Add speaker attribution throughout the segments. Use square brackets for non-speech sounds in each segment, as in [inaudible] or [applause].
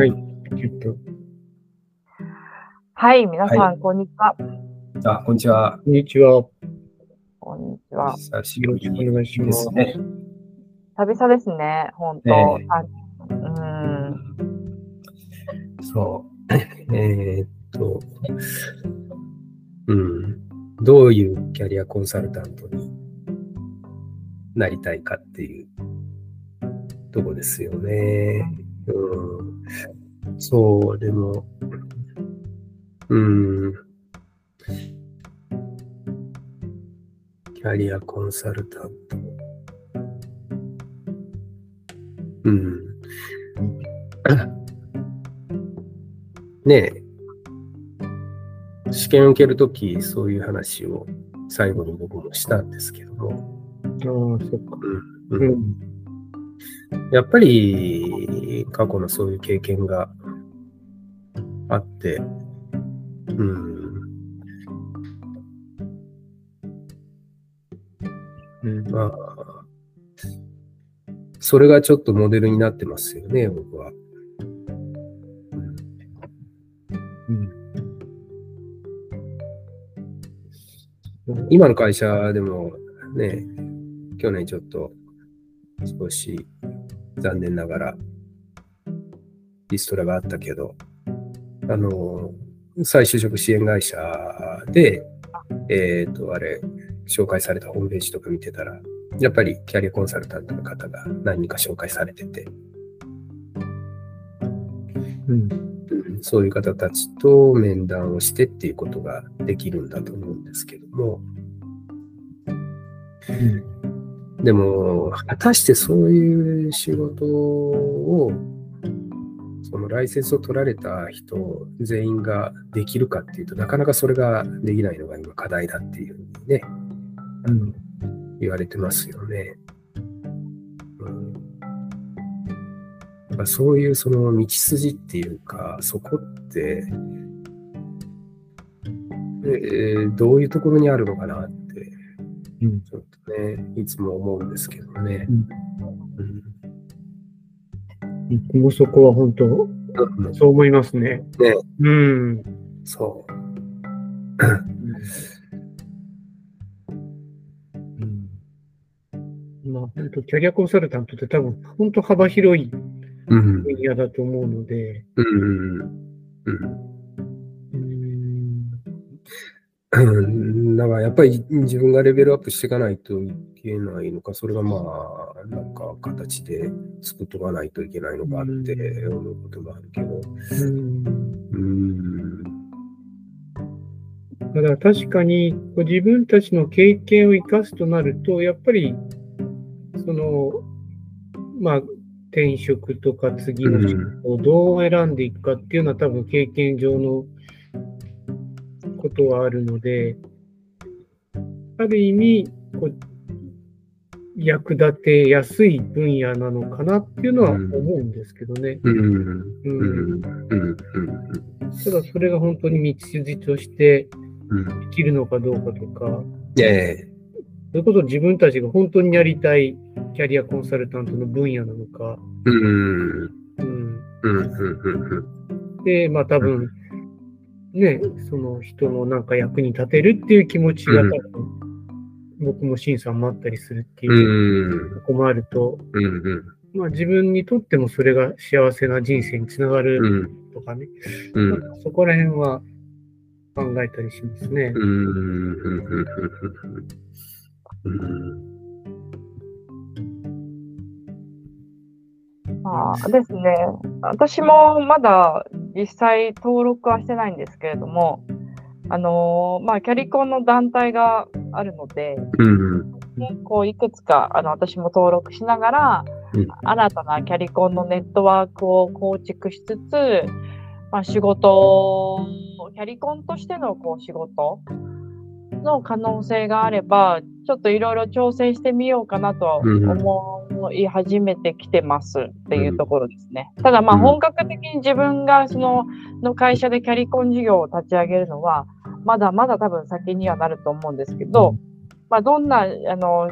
Speaker 1: はい。えっと、
Speaker 2: はい、皆さん、
Speaker 3: は
Speaker 2: こんにちは。
Speaker 3: あ、こんにちは。
Speaker 1: こんにちは。
Speaker 2: こんにちは。
Speaker 3: 久しぶり
Speaker 1: お願いしま
Speaker 3: ですすね。
Speaker 2: 久々ですね、本当。
Speaker 3: ええ
Speaker 2: あうん。
Speaker 3: そう。[laughs] えーっと、うん。どういうキャリアコンサルタントになりたいかっていうとこですよね。うん。そう、でも、うん。キャリアコンサルタント。うん。ねえ、試験受けるとき、そういう話を最後に僕もしたんですけども、
Speaker 1: ああ、そっか。
Speaker 3: う
Speaker 1: うんん。
Speaker 3: やっぱり過去のそういう経験があって、うん、
Speaker 1: うん。
Speaker 3: まあ、それがちょっとモデルになってますよね、僕は。
Speaker 1: うん。
Speaker 3: 今の会社でもね、去年ちょっと少し残念ながらリストラがあったけど、あの、再就職支援会社で、えっ、と、あれ、紹介されたホームページとか見てたら、やっぱりキャリアコンサルタントの方が何人か紹介されてて、
Speaker 1: うん。
Speaker 3: うんそういう方たちと面談をしてっていうことができるんだと思うんですけども、でも、果たしてそういう仕事を、そのライセンスを取られた人全員ができるかっていうとなかなかそれができないのが今課題だっていうふうにね、
Speaker 1: うん。
Speaker 3: 言われてますよね。うん、そういうその道筋っていうか、そこって、えーどういうところにあるのかなって、
Speaker 1: うん。
Speaker 3: ちょっとね、いつも思うんですけどね。
Speaker 1: うん
Speaker 3: うん
Speaker 1: 僕もそこは本当、
Speaker 3: うん
Speaker 1: そう思いますね。
Speaker 3: ね
Speaker 1: うん。
Speaker 3: そう。
Speaker 1: うん。まあ、本当、キャリアコンサルタントって多分、本当幅広い
Speaker 3: うん。
Speaker 1: 分野だと思うので、
Speaker 3: うん。うん。
Speaker 1: うん。
Speaker 3: うん。だからやっぱり自分がレベルアップしていかないといけないのか、それがまあ、なんか形で作っとかないといけないのかって思うことがあるけど。
Speaker 1: うん
Speaker 3: うん。
Speaker 1: だから確かに自分たちの経験を生かすとなると、やっぱり、その、まあ、転職とか次の仕事をどう選んでいくかっていうのは多分経験上のことはあるので、ある意味、こう役立てやすい分野なのかなっていうのは思うんですけどね。ただそれが本当に道筋として
Speaker 3: うん。
Speaker 1: できるのかどうかとか、
Speaker 3: ええ。
Speaker 1: そういうことを自分たちが本当にやりたいキャリアコンサルタントの分野なのか。で、まあ多分、ね、その人のなんか役に立てるっていう気持ちが多分、僕も審査もあったりするって
Speaker 3: う。
Speaker 1: いうんとこもあると、
Speaker 3: うん。
Speaker 1: まあ自分にとってもそれが幸せな人生につなが
Speaker 3: う
Speaker 1: る
Speaker 3: ん。
Speaker 1: とかね、
Speaker 3: うん。
Speaker 1: なんかそこら辺は考えたりしますね。
Speaker 3: うん。
Speaker 2: まあですね、私もまだ実際登録はしてないんですけれども、あのーまあ、キャリコンの団体があるので、
Speaker 3: うん。
Speaker 2: こういくつかあの私も登録しながら、
Speaker 3: うん
Speaker 2: 新たなキャリコンのネットワークを構築しつつ、まあ、仕事、キャリコンとしてのこう仕事の可能性があれば、ちょっといろいろ挑戦してみようかなとは思い始めてきてますっていうところですね。ただまあ
Speaker 3: うん。
Speaker 2: 本格的に自分がそのの会社でキャリコン事業を立ち上げるのは、まだまだ多分先にはなると思うんですけど、まあ、どんなあの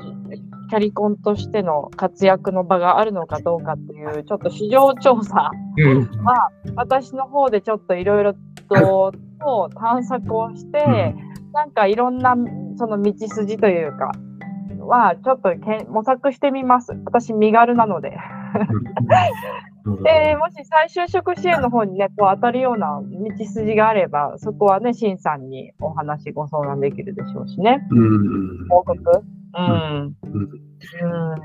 Speaker 2: キャリコンとしての活躍の場があるのかどうかっていう、ちょっと市場調査
Speaker 1: うん。
Speaker 2: は、私の方でちょっといろいろとと探索をして、なんかいろんなその道筋というか、はちょっとけん模索してみます。私、身軽なので。で、もし再就職支援の方にね、こう当たるような道筋があれば、そこはね、シンさんにお話、ご相談できるでしょうしね。
Speaker 3: うんうん
Speaker 2: 報告。うん。
Speaker 3: うん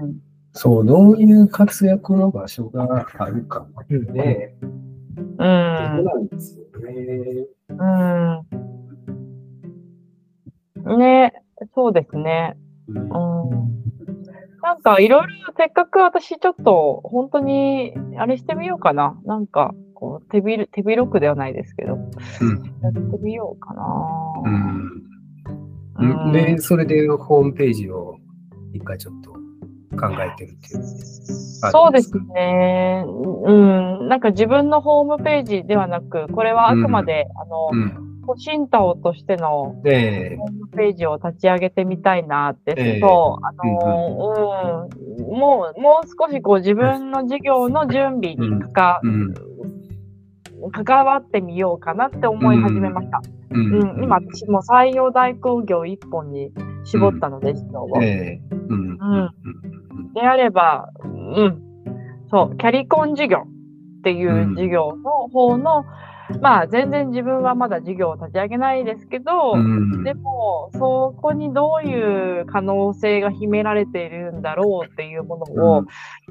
Speaker 2: うん。
Speaker 3: そう、どういう活躍の場所があるか
Speaker 1: うん
Speaker 3: ね、
Speaker 2: う。
Speaker 3: そうんなんですよね。
Speaker 2: うん。ね、そうですね。
Speaker 3: うん
Speaker 2: うん。なんかいろいろせっかく私ちょっと本当にあれしてみようかな。なんかこう手びる手広くではないですけど、やってみようかな。
Speaker 3: うんで、それでホームページを一回ちょっと考えてるっていう。
Speaker 2: そうですね。うん。なんか自分のホームページではなく、これはあくまで、あの、
Speaker 3: うん。
Speaker 2: ポシンタオとしての
Speaker 3: で
Speaker 2: ホームページを立ち上げてみたいなって、
Speaker 3: ええ。
Speaker 2: そう、あの、うん、もう、もう少しこう自分の事業の準備にかか、
Speaker 3: うん。
Speaker 2: 関わってみようかなって思い始めました。
Speaker 3: う
Speaker 2: うん、今私も採用代行業一本に絞ったので、事業を。
Speaker 3: ええ。うん。
Speaker 2: うん。であれば、うん、そう、キャリコン事業っていう事業の方の、まあ全然自分はまだ事業を立ち上げないですけど、
Speaker 3: うん。
Speaker 2: でも、そこにどういう可能性が秘められているんだろうっていうものを、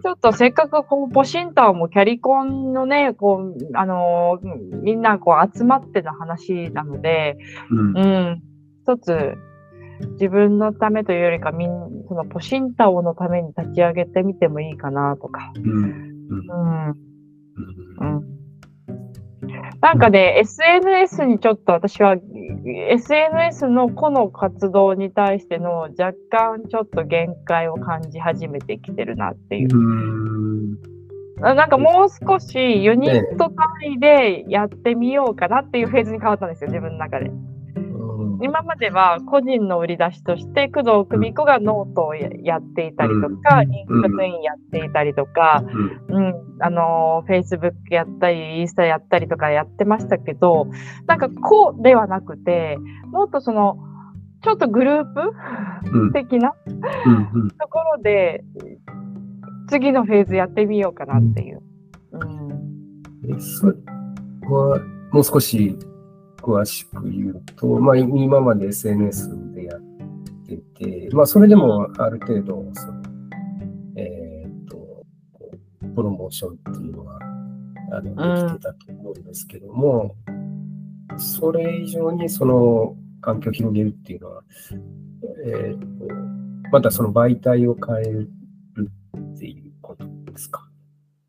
Speaker 2: ちょっとせっかくこうポシンターもキャリコンのね、こう、あのーみんなこう集まっての話なので、
Speaker 3: うん。
Speaker 2: うん、一つ自分のためというよりか、みんそのポシンタオのために立ち上げてみてもいいかなとか。
Speaker 3: うん。うん。
Speaker 2: うん、うん。なんかね、SNS にちょっと私は、SNS の個の活動に対しての若干ちょっと限界を感じ始めてきてるなっていう。
Speaker 3: う
Speaker 2: なんかもう少しユニット単位でやってみようかなっていうフェーズに変わったんですよ、自分の中で。今までは個人の売り出しとして、工藤久美子がノートをややっていたりとか、
Speaker 3: うん。
Speaker 2: LinkedIn やっていたりとか、
Speaker 3: うん。
Speaker 2: うん、あのー、Facebook やったり、インスタやったりとかやってましたけど、なんかこうではなくて、もっとその、ちょっとグルー
Speaker 3: うん。
Speaker 2: プ的な
Speaker 3: うん。
Speaker 2: ところで、次のフェーズやってみようかなっていう。うん。
Speaker 3: えそれは、もう少し詳しく言うと、まあ、今まで SNS でやってて、まあ、それでもある程度、そのえーっと、プロモーションっていうのは、あの、できてたと思うんですけども、それ以上にその環境を広げるっていうのは、えーっと、またその媒体を変えるっていうことですか？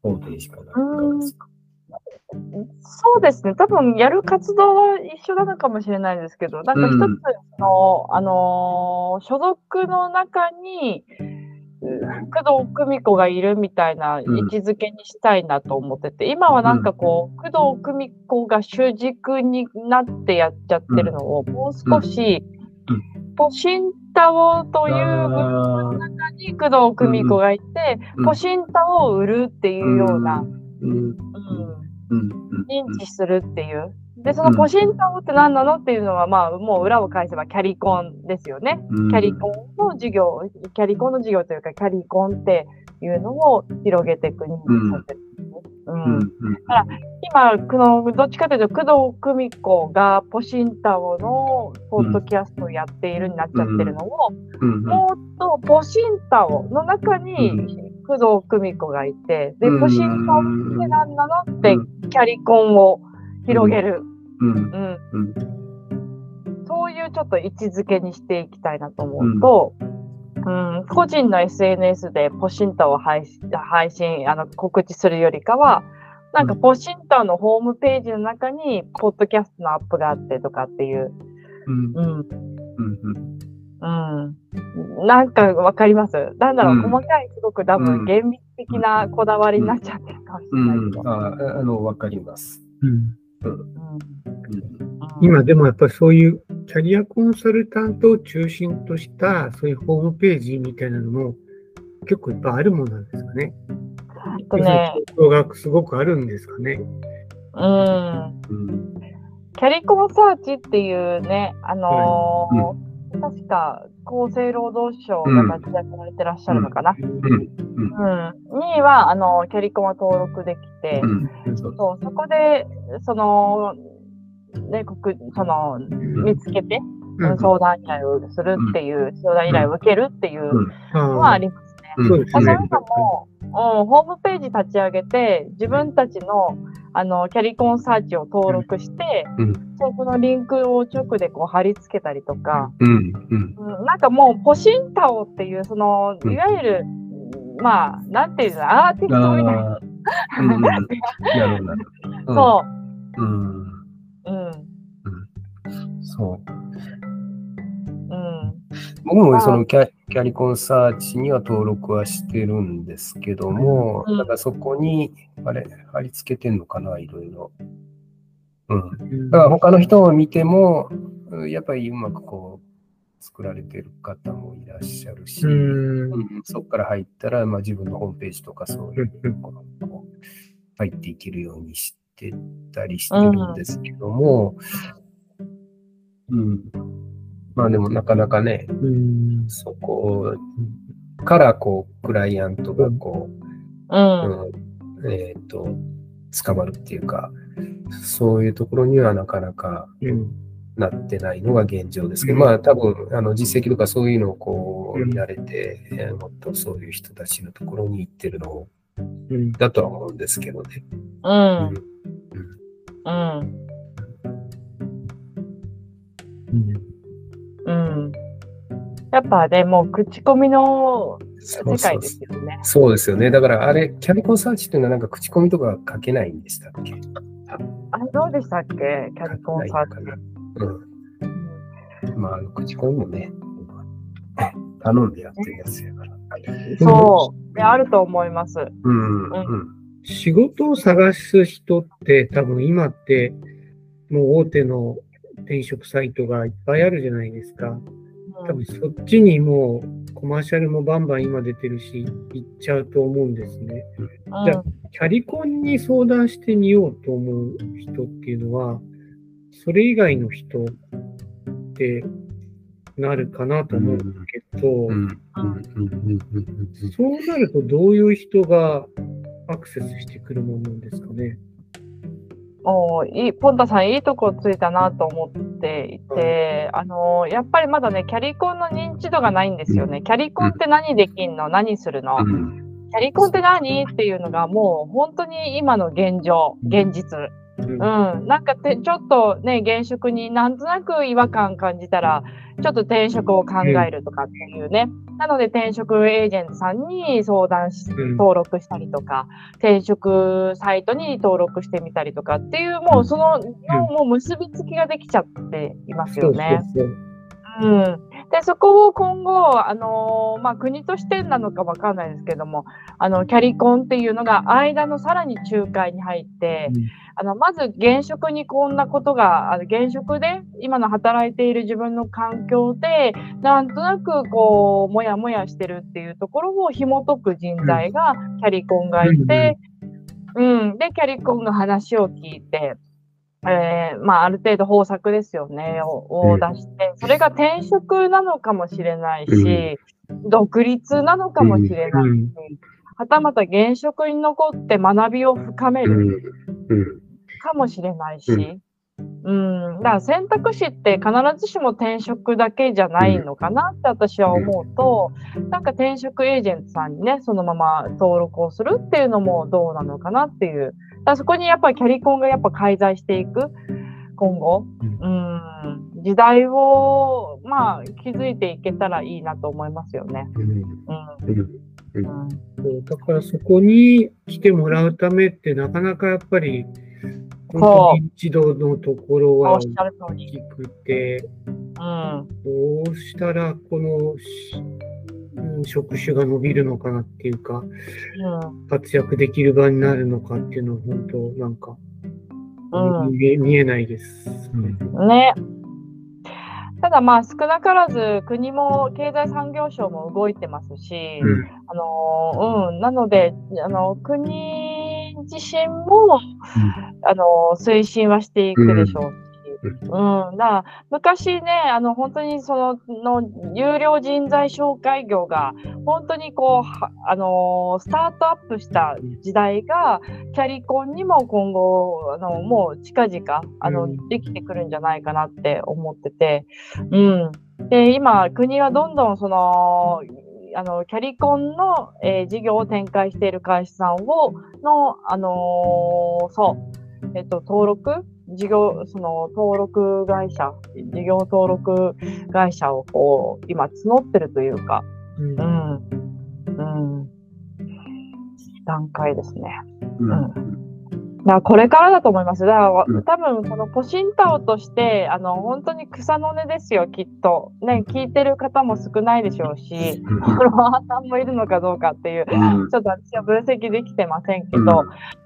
Speaker 3: ホームページかなんかですか？
Speaker 2: そうですね。多分やる活動は一緒なのかもしれないですけど、なんか一つ
Speaker 3: うん。
Speaker 2: の、あのー所属の中に、うん工藤久美子がいるみたいな位
Speaker 3: うん。
Speaker 2: 置づけにしたいなと思ってて、今はなんかこう、工藤久美子が主軸になってやっちゃってるのを、もう少し
Speaker 3: うん、
Speaker 2: ポシンタオという部分
Speaker 3: あー
Speaker 2: 中に工藤久美子がいて、
Speaker 3: うん。
Speaker 2: ポシンタオを売るっていうような、
Speaker 3: うん
Speaker 2: 認知するっていう。で、そのポシンタオって何なのっていうのは、まあ、もう裏を返せばキャリコンですよね。
Speaker 3: うん
Speaker 2: キャリコンの授業、キャリコンの授業というか、キャリコンっていうのを広げていく認知させる。うん。
Speaker 3: うんうん
Speaker 2: 今、このどっちかというと、工藤久美子がポシンタオのポッドキャストをやっているになっちゃってるのを、
Speaker 3: うん
Speaker 2: もっとポシンタオの中に
Speaker 3: う
Speaker 2: 工藤久美子がいて、で
Speaker 3: う、ん。
Speaker 2: ポシンタオって何なのって
Speaker 3: うん。
Speaker 2: キャリコンを広げる。
Speaker 3: うん。
Speaker 2: うん。
Speaker 3: うん。
Speaker 2: そういうちょっと位置づけにしていきたいなと思うと、うん、個人の SNS でポシンタを配信、配信、あの、告知するよりかは、なんかポシンタのホームページの中に、ポッドキャストのアップがあってとかっていう、
Speaker 3: うん。
Speaker 2: うん、
Speaker 3: うん。
Speaker 2: なん。かわかりますなん。だろう、
Speaker 3: うん。
Speaker 2: 細かい、すごく多分、厳密的なこだわりになっちゃってるかもしれないけど。
Speaker 3: ああの、わかります。
Speaker 1: うん。
Speaker 2: うん。
Speaker 3: うん。
Speaker 1: 今でもやっぱりそういうキャリアコンサルタントを中心としたそういうホームページみたいなのも結構いっぱいあるものなんですかね。
Speaker 2: とね、
Speaker 1: がすごくあるんですかね。
Speaker 2: うん。
Speaker 3: うん。
Speaker 2: キャリコンサーチっていうね、あのー確か厚生労働省が立ち上げられてらっしゃるのかな。
Speaker 3: うん。
Speaker 2: うん。には、あの、キャリコンは登録できて、
Speaker 3: そう、
Speaker 2: そこで、その、ね、国、その、見つけて、
Speaker 1: うん。
Speaker 2: 相談依頼をするっていう、相談依頼を受けるっていうのはありますね。
Speaker 3: うん。
Speaker 1: そうですね。
Speaker 2: そういうのも、うん、ホームページ立ち上げて、自分たちのあのキャリコンサーチを登録して、
Speaker 3: うん。
Speaker 2: そこのリンクを直でこう貼り付けたりとか、
Speaker 3: うん。うん。
Speaker 2: うん、なんかもうポシンタオっていう、その
Speaker 3: うん。
Speaker 2: いわゆる、まあ、なんていうの、アーティストみたいな。そう。
Speaker 3: うん。
Speaker 2: うん。
Speaker 3: そう。
Speaker 2: うん。
Speaker 3: 僕もそのキャキャリコンサーチには登録はしてるんですけども、
Speaker 2: うん
Speaker 3: だからそこに、あれ、貼り付けてんのかな、いろいろ。うん。
Speaker 1: うん
Speaker 3: だから他の人を見ても、うんやっぱりうまくこう、作られてる方もいらっしゃるし、
Speaker 1: うん
Speaker 3: うんそこから入ったら、まあ、自分のホームページとかそういうところにこう入っていけるようにしてたりしてるんですけども、うん。まあでもなかなかね、
Speaker 1: うん
Speaker 3: そこからこう、クライアントがこ
Speaker 2: う。
Speaker 3: う、うんん、えっ、と、捕まるっていうか、そういうところにはなかなか
Speaker 1: うん
Speaker 3: なってないのが現状ですけど、
Speaker 1: うん
Speaker 3: まあ多分、あの実績とかそういうのをこう
Speaker 1: うん
Speaker 3: 見られて、えーもっとそういう人たちのところに行ってるの
Speaker 1: うん
Speaker 3: だとは思うんですけどね。
Speaker 2: う。
Speaker 3: うん
Speaker 2: うん。
Speaker 1: うん
Speaker 2: やっぱね、もう口コミの世界ですよね。
Speaker 3: そうですよね。だからあれ、キャリコンサーチっていうのはなんか口コミとか書けないんでしたっけ？
Speaker 2: あれどうでしたっけ？キャリコンサーチうん
Speaker 3: うん。まあ、あの口コミもね、頼んでやってるやつやから。
Speaker 2: そう。で、あると思います。
Speaker 3: うん、うん。
Speaker 1: 仕事を探す人って多分今ってもう大手の転職サイトがいっぱいあるじゃないですか。多分そっちにもうコマーシャルもバンバン今出てるし、行っちゃうと思うんですね。
Speaker 2: うん。
Speaker 1: じゃあキャリコンに相談してみようと思う人っていうのは、それ以外の人ってなるかなと思うんだけど。そうなるとどういう人がアクセスしてくるものなん。ですかね。
Speaker 2: おーいいポンタさん。いいとこついたなと思っていて、あのーやっぱりまだねキャリコンの認知度がないんですよね。キャリコンって何できんの？何するの、
Speaker 3: うん。
Speaker 2: キャリコンって何っていうのがもう本当に今の現状現実。
Speaker 1: うん。
Speaker 2: うん、なんかてちょっとね現職になんとなく違和感感じたらちょっと転職を考えるとかっていうね、なので転職エージェントさんに相談し
Speaker 1: うん
Speaker 2: 登録したりとか転職サイトに登録してみたりとかっていうもうそののもう結びつきができちゃっています
Speaker 1: そう
Speaker 2: よね。
Speaker 1: そうそう。
Speaker 2: うん、でそこを今後、あのーまあ、国としてなのかわかんないですけどもあのキャリコンっていうのが間のさらに仲介に入って、
Speaker 1: うん。
Speaker 2: あのまず現職にこんなことがあの現職で今の働いている自分の環境でなんとなくこうもやもやしてるっていうところを紐解く人材がキャリコンがいて、うん。でキャリコンの話を聞いて。えーまあ、ある程度方策ですよね、をを出して、それが転職なのかもしれないし、独立なのかもしれないし、
Speaker 1: うん。
Speaker 2: はたまた現職に残って学びを深め
Speaker 3: うん。
Speaker 2: る
Speaker 3: うん。
Speaker 2: かもしれないし、うん、だから選択肢って必ずしも転職だけじゃないのかなって私は思うと、なんか転職エージェントさんにね、そのまま登録をするっていうのもどうなのかなっていう。だからそこにやっぱりキャリコンがやっぱ介在していく、今後。うん、時代を、まあ、気づいていけたらいいなと思いますよね。
Speaker 3: うん
Speaker 2: うん。
Speaker 3: うん
Speaker 1: だからそこに来てもらうためってなかなかやっぱり、本当に一度のところは。大きくて、
Speaker 2: うん。
Speaker 1: どうしたらこの職種が伸びるのかなっていうか、
Speaker 2: うん。
Speaker 1: 活躍できる場になるのかっていうのは本当なんか、
Speaker 2: うん
Speaker 1: 見え見えないです。
Speaker 3: うん
Speaker 2: ね。ただまあ少なからず国も経済産業省も動いてますし、
Speaker 3: うん
Speaker 2: あのうん、なのであの国自身も、あの推進はしていくでしょうし。うん、だから昔ね、あの本当にそのの有料人材紹介業が本当にこう、はあのースタートアップした時代がキャリコンにも今後あのもう近々あの、
Speaker 1: うん。
Speaker 2: できてくるんじゃないかなって思ってて、うん、で今国はどんどんそのあのキャリコンの、えー事業を展開している会社さんをのあのーそうえっと登録事業その登録会社事業登録会社をこう今募ってるというか、
Speaker 1: うん。
Speaker 2: うん、うん、段階ですね。
Speaker 3: うん。
Speaker 2: うんだこれからだと思います。だから多分このポシンタオとしてあの本当に草の根ですよきっと。ね聞いてる方も少ないでしょうし、フォロワーさんもいるのかどうかっていう。
Speaker 3: うん
Speaker 2: ちょっと私は分析できてませんけど、
Speaker 3: うん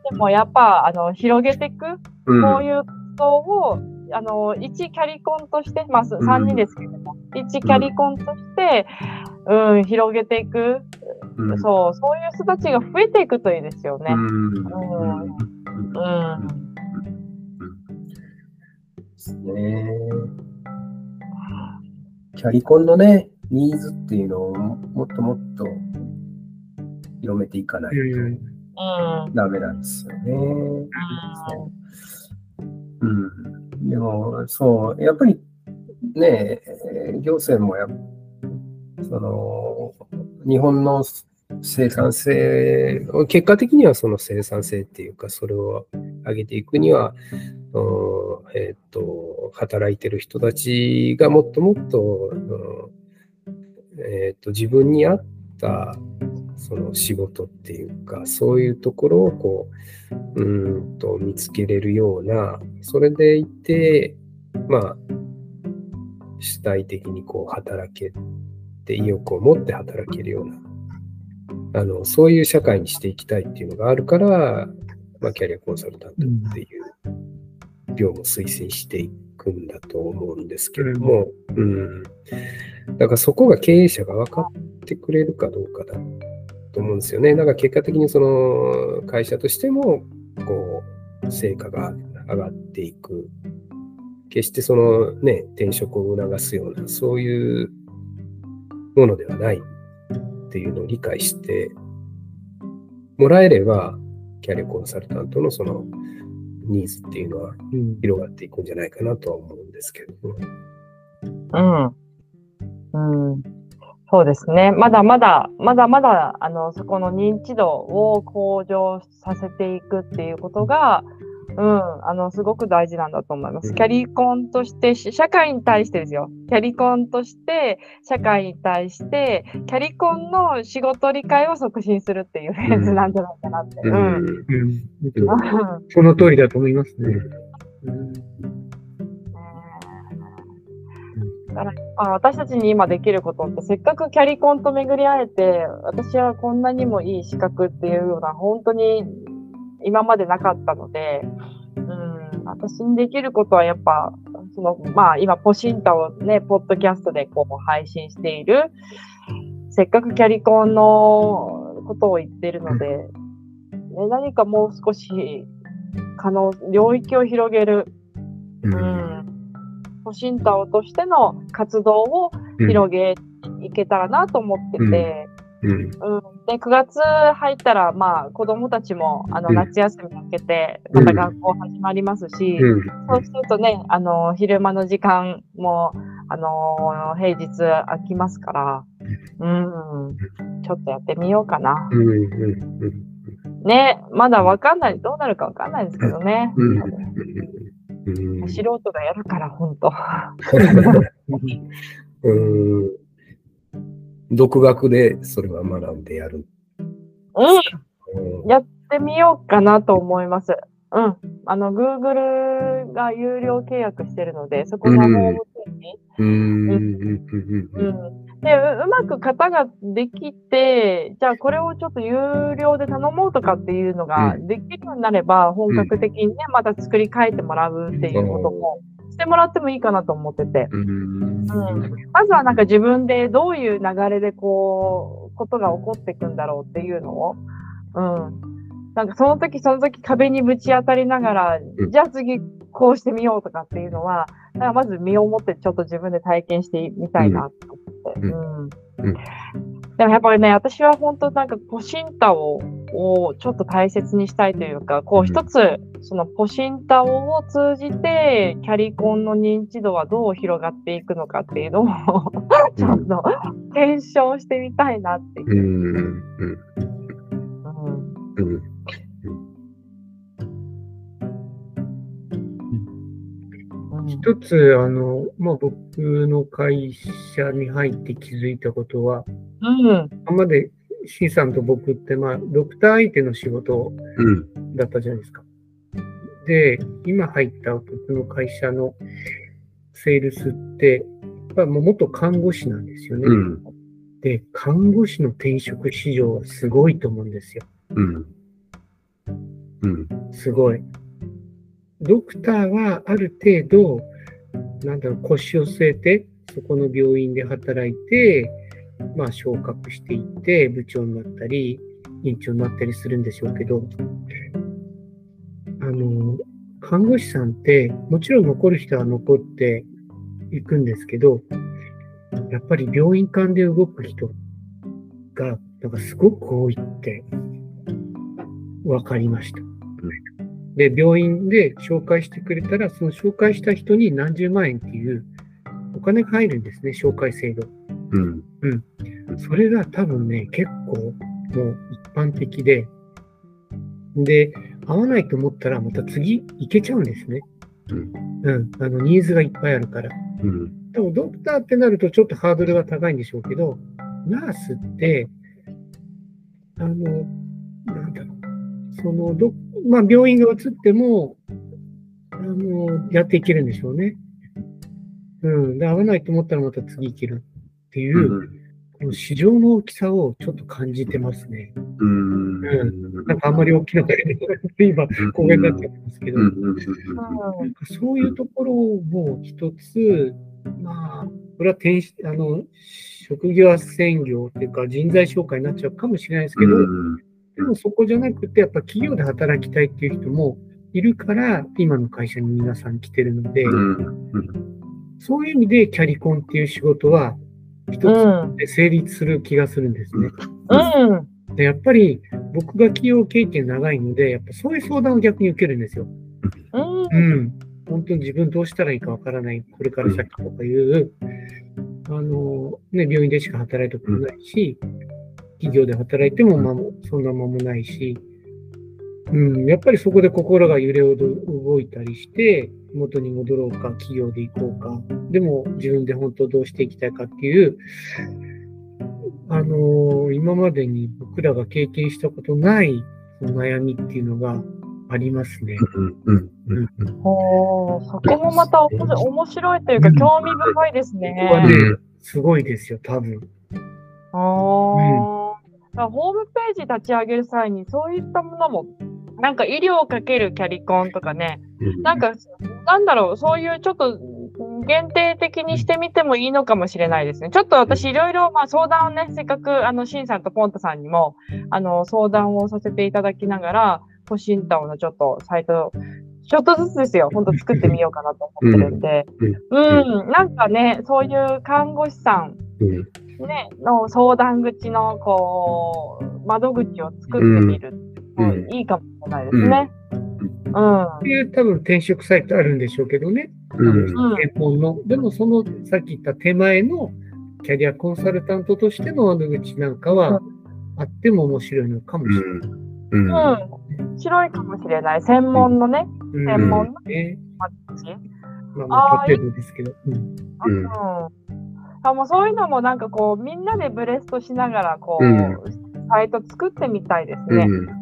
Speaker 2: でもやっぱあの広げていく
Speaker 3: うん
Speaker 2: こういうことを、あの、一キャリコンとして、まあ、3人ですけども、一キャリコンとして、うん、広げていく、
Speaker 3: うん
Speaker 2: そう、そういう人たちが増えていくといいですよね。
Speaker 3: うん。ですね。キャリコンのね、ニーズっていうのをもっともっと広めていかない。とダメなん。ですよね。うん。でも、そう、やっぱりね、え行政もやその、日本の生産性、結果的にはその生産性っていうか、それを上げていくには、えっ、と、働いてる人たちがもっともっと、えっ、と、自分に合った、その仕事っていうか、そういうところをこう、うんと見つけれるような、それでいて、まあ、主体的にこう働けて、意欲を持って働けるような、あの、そういう社会にしていきたいっていうのがあるから、まあ、キャリアコンサルタントっていう業務を推薦していくんだと思うんですけれども、うん。だからそこが経営者が分かってくれるかどうかだと思うんですよね。だから結果的にその会社としても、こう、成果が上がっていく。決してそのね、転職を促すような、そういうものではないっていうのを理解してもらえれば、キャリアコンサルタントのそのニーズっていうのは
Speaker 1: うん
Speaker 3: 広がっていくんじゃないかなとは思うんですけども。
Speaker 2: うん。うん。そうですね。まだまだ、まだまだ、あの、そこの認知度を向上させていくっていうことが、うん、あの、すごく大事なんだと思います。
Speaker 3: うん。
Speaker 2: キャリコンとして、し社会に対してですよ。キャリコンとして、社会に対して、キャリコンの仕事理解を促進するっていうフェーズなんじゃないかなって。うん。
Speaker 3: うん。
Speaker 1: うん。
Speaker 3: うん。
Speaker 1: その通りだと思いますね。うん。
Speaker 2: だからあ私たちに今できることってせっかくキャリコンと巡り会えて私はこん。なにもいい資格っていうような本当に今までなかったので、うん、私にできることはやっぱそのまあ今ポシンタをねポッドキャストでこう配信しているせっかくキャリコンのことを言ってるので、ね、何かもう少し可能領域を広げる
Speaker 3: うん。
Speaker 2: うん、ポシンタオとしての活動を広げいけたらなと思ってて、
Speaker 3: うん。
Speaker 2: うん。で9月入ったら、まあ、子どもたちもあの
Speaker 3: うん。
Speaker 2: 夏休み明けて、また学校始まりますし、
Speaker 3: うん。
Speaker 2: そうするとね、あの昼間の時間も、あの平日空きますから、うん、ちょっとやってみようかな。
Speaker 3: うんうん
Speaker 2: ね、まだわかんない、どうなるかわかんないですけどね。素人がやるから、本当。[laughs] [laughs]
Speaker 3: うん独学でそれは学んでやる。
Speaker 2: うん。
Speaker 3: うん。
Speaker 2: やってみようかなと思います。うん。あの、Google が有料契約してるので、そこのホームページ。
Speaker 3: うん。うん。
Speaker 2: うん。でう、うまく型ができて、じゃあこれをちょっと有料で頼もうとかっていうのが
Speaker 3: う
Speaker 2: できるようになれば、本格的にね、また作り変えてもらうっていうこともしてもらってもいいかなと思ってて。
Speaker 3: うん。
Speaker 2: うんまずはなんか自分でどういう流れでこう、ことが起こっていくんだろうっていうのを、うん。なんかその時その時壁にぶち当たりながら、
Speaker 3: うん
Speaker 2: じゃあ次こうしてみようとかっていうのは、だからまず身をもってちょっと自分で体験してみたいなと思って。
Speaker 3: う
Speaker 2: うん。
Speaker 3: うん
Speaker 2: でもやっぱりね、私は本当なんかポシンタオをちょっと大切にしたいというか、こ
Speaker 3: うん
Speaker 2: う一つ、そのポシンタオを通じて、キャリコンの認知度はどう広がっていくのかっていうのを、ちょっと検証してみたいなっていう。
Speaker 3: うん。うん。
Speaker 1: 一つ、あの、まあ、僕の会社に入って気づいたことは、
Speaker 2: うん。
Speaker 1: 今まで、シンさんと僕って、まあ、ドクター相手の仕事
Speaker 3: うん。
Speaker 1: だったじゃないですか。で、今入った僕の会社のセールスって、まあ、もう元看護師なんですよね。
Speaker 3: うん。
Speaker 1: で、看護師の転職市場はすごいと思うんですよ。
Speaker 3: うん。うん。
Speaker 1: すごい。ドクターはある程度、なんだろう、腰を据えて、そこの病院で働いて、まあ、昇格していって、部長になったり、院長になったりするんでしょうけど、あの、看護師さんって、もちろん残る人は残っていくんですけど、やっぱり病院間で動く人が、なんかすごく多いって、分かりました。で、病院で紹介してくれたら、その紹介した人に何十万円っていうお金が入るんですね、紹介制度。
Speaker 3: うん。
Speaker 1: それが多分ね、結構もう一般的で、で、合わないと思ったらまた次行けちゃうんですね。
Speaker 3: うん。
Speaker 1: うん。あの、ニーズがいっぱいあるから。
Speaker 3: うん。
Speaker 1: でもドクターってなるとちょっとハードルが高いんでしょうけど、ナースって、あの、なんだろう、そのど、まあ病院が移っても、あの、やっていけるんでしょうね。うん。で、合わないと思ったらまた次行けるっていう、この市場の大きさをちょっと感じてますね。
Speaker 3: うん。
Speaker 1: なんかあんまり大きな声で今、公言になっちゃってますけど、
Speaker 3: うん。うん。
Speaker 1: なんかそういうところを一つ、まあ、これは転しあの職業斡旋業っていうか人材紹介になっちゃうかもしれないですけど、でもそこじゃなくて、やっぱ企業で働きたいっていう人もいるから、今の会社に皆さん来てるので、そういう意味でキャリコンっていう仕事は一
Speaker 2: うん。
Speaker 1: つで成立する気がするんですね。
Speaker 2: うん。
Speaker 1: でやっぱり僕が企業経験長いので、やっぱそういう相談を逆に受けるんですよ。
Speaker 2: うん。
Speaker 1: うん。本当に自分どうしたらいいかわからない、これから先とかいう、あの、ね、病院でしか働いたことないし、企業で働いても、まあ、そんな間もないし、うん、やっぱりそこで心が揺れ動いたりして、元に戻ろうか、企業で行こうか、でも自分で本当どうしていきたいかっていう、あの今までに僕らが経験したことないその悩みっていうのがありますね。
Speaker 2: ほうそこもまたおもし面白いというか、興味深いです
Speaker 1: ここは
Speaker 2: ね。
Speaker 1: ね、すごいですよ、多分。
Speaker 2: あーだからホームページ立ち上げる際に、そういったものも、なんか医療かけるキャリコンとかね、なんか、なんだろう、そういうちょっと限定的にしてみてもいいのかもしれないですね。ちょっと私いろいろ、まあ相談をね、せっかく、あの、シンさんとポンタさんにも、あの、相談をさせていただきながら、ポシンタオのちょっとサイト、ちょっとずつですよ、本当作ってみようかなと思ってるんで、うん、なんかね、そういう看護師さん、ね、の相談口の、こう、窓口を作ってみる、
Speaker 3: うん
Speaker 2: いいかもしれないですね。うん。
Speaker 1: っていう多分転職サイトあるんでしょうけどね。
Speaker 3: うん
Speaker 1: 専門の。でもそのさっき言った手前のキャリアコンサルタントとしての窓口なんかはあっても面白いのかもしれない。
Speaker 3: うん
Speaker 2: うん。白いかもしれない。専門のね、
Speaker 1: うん
Speaker 2: 専門の
Speaker 1: ね
Speaker 2: 窓口。
Speaker 1: まあ、まあ、例えばですけど。うん
Speaker 3: うん
Speaker 2: うん。あもうそういうのもなんかこう、みんなでブレストしながら、こう、
Speaker 3: うん。
Speaker 2: サイト作ってみたいですね。
Speaker 3: うんうん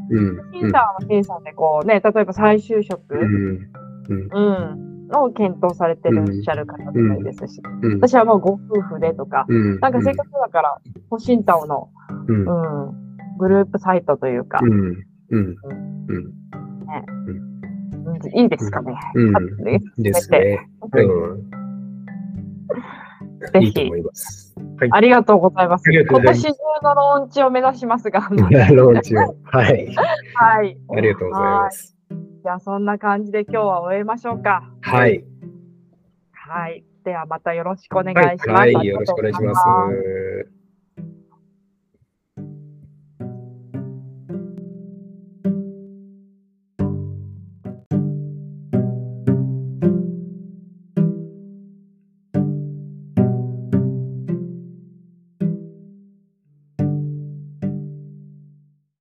Speaker 2: シンさんはシンさんでこうね、例えば再就職、
Speaker 3: うん
Speaker 2: うん、を検討されてらっしゃる方でもいいですし、
Speaker 3: うん。
Speaker 2: 私はもうご夫婦でとか、
Speaker 3: うん。
Speaker 2: なんかせっかくだから、ポシンタオの、
Speaker 3: うん
Speaker 2: うん、グループサイトというか、
Speaker 3: うん。うん。
Speaker 2: うん。いいですかね。
Speaker 3: うん。ですね。
Speaker 1: はい
Speaker 3: うん。
Speaker 2: ぜひ
Speaker 3: いいと思、います。
Speaker 2: ありがとうございます。
Speaker 1: ます
Speaker 2: 今年中のローンチを目指しますが、
Speaker 3: ローンチを。はい。
Speaker 2: はい。
Speaker 3: ありがとうございます。
Speaker 2: じゃあ、そんな感じで今日は終えましょうか。
Speaker 3: はい。
Speaker 2: はい。では、またよろしくお願いします。
Speaker 3: はい。
Speaker 2: あり
Speaker 3: よろしくお願いします。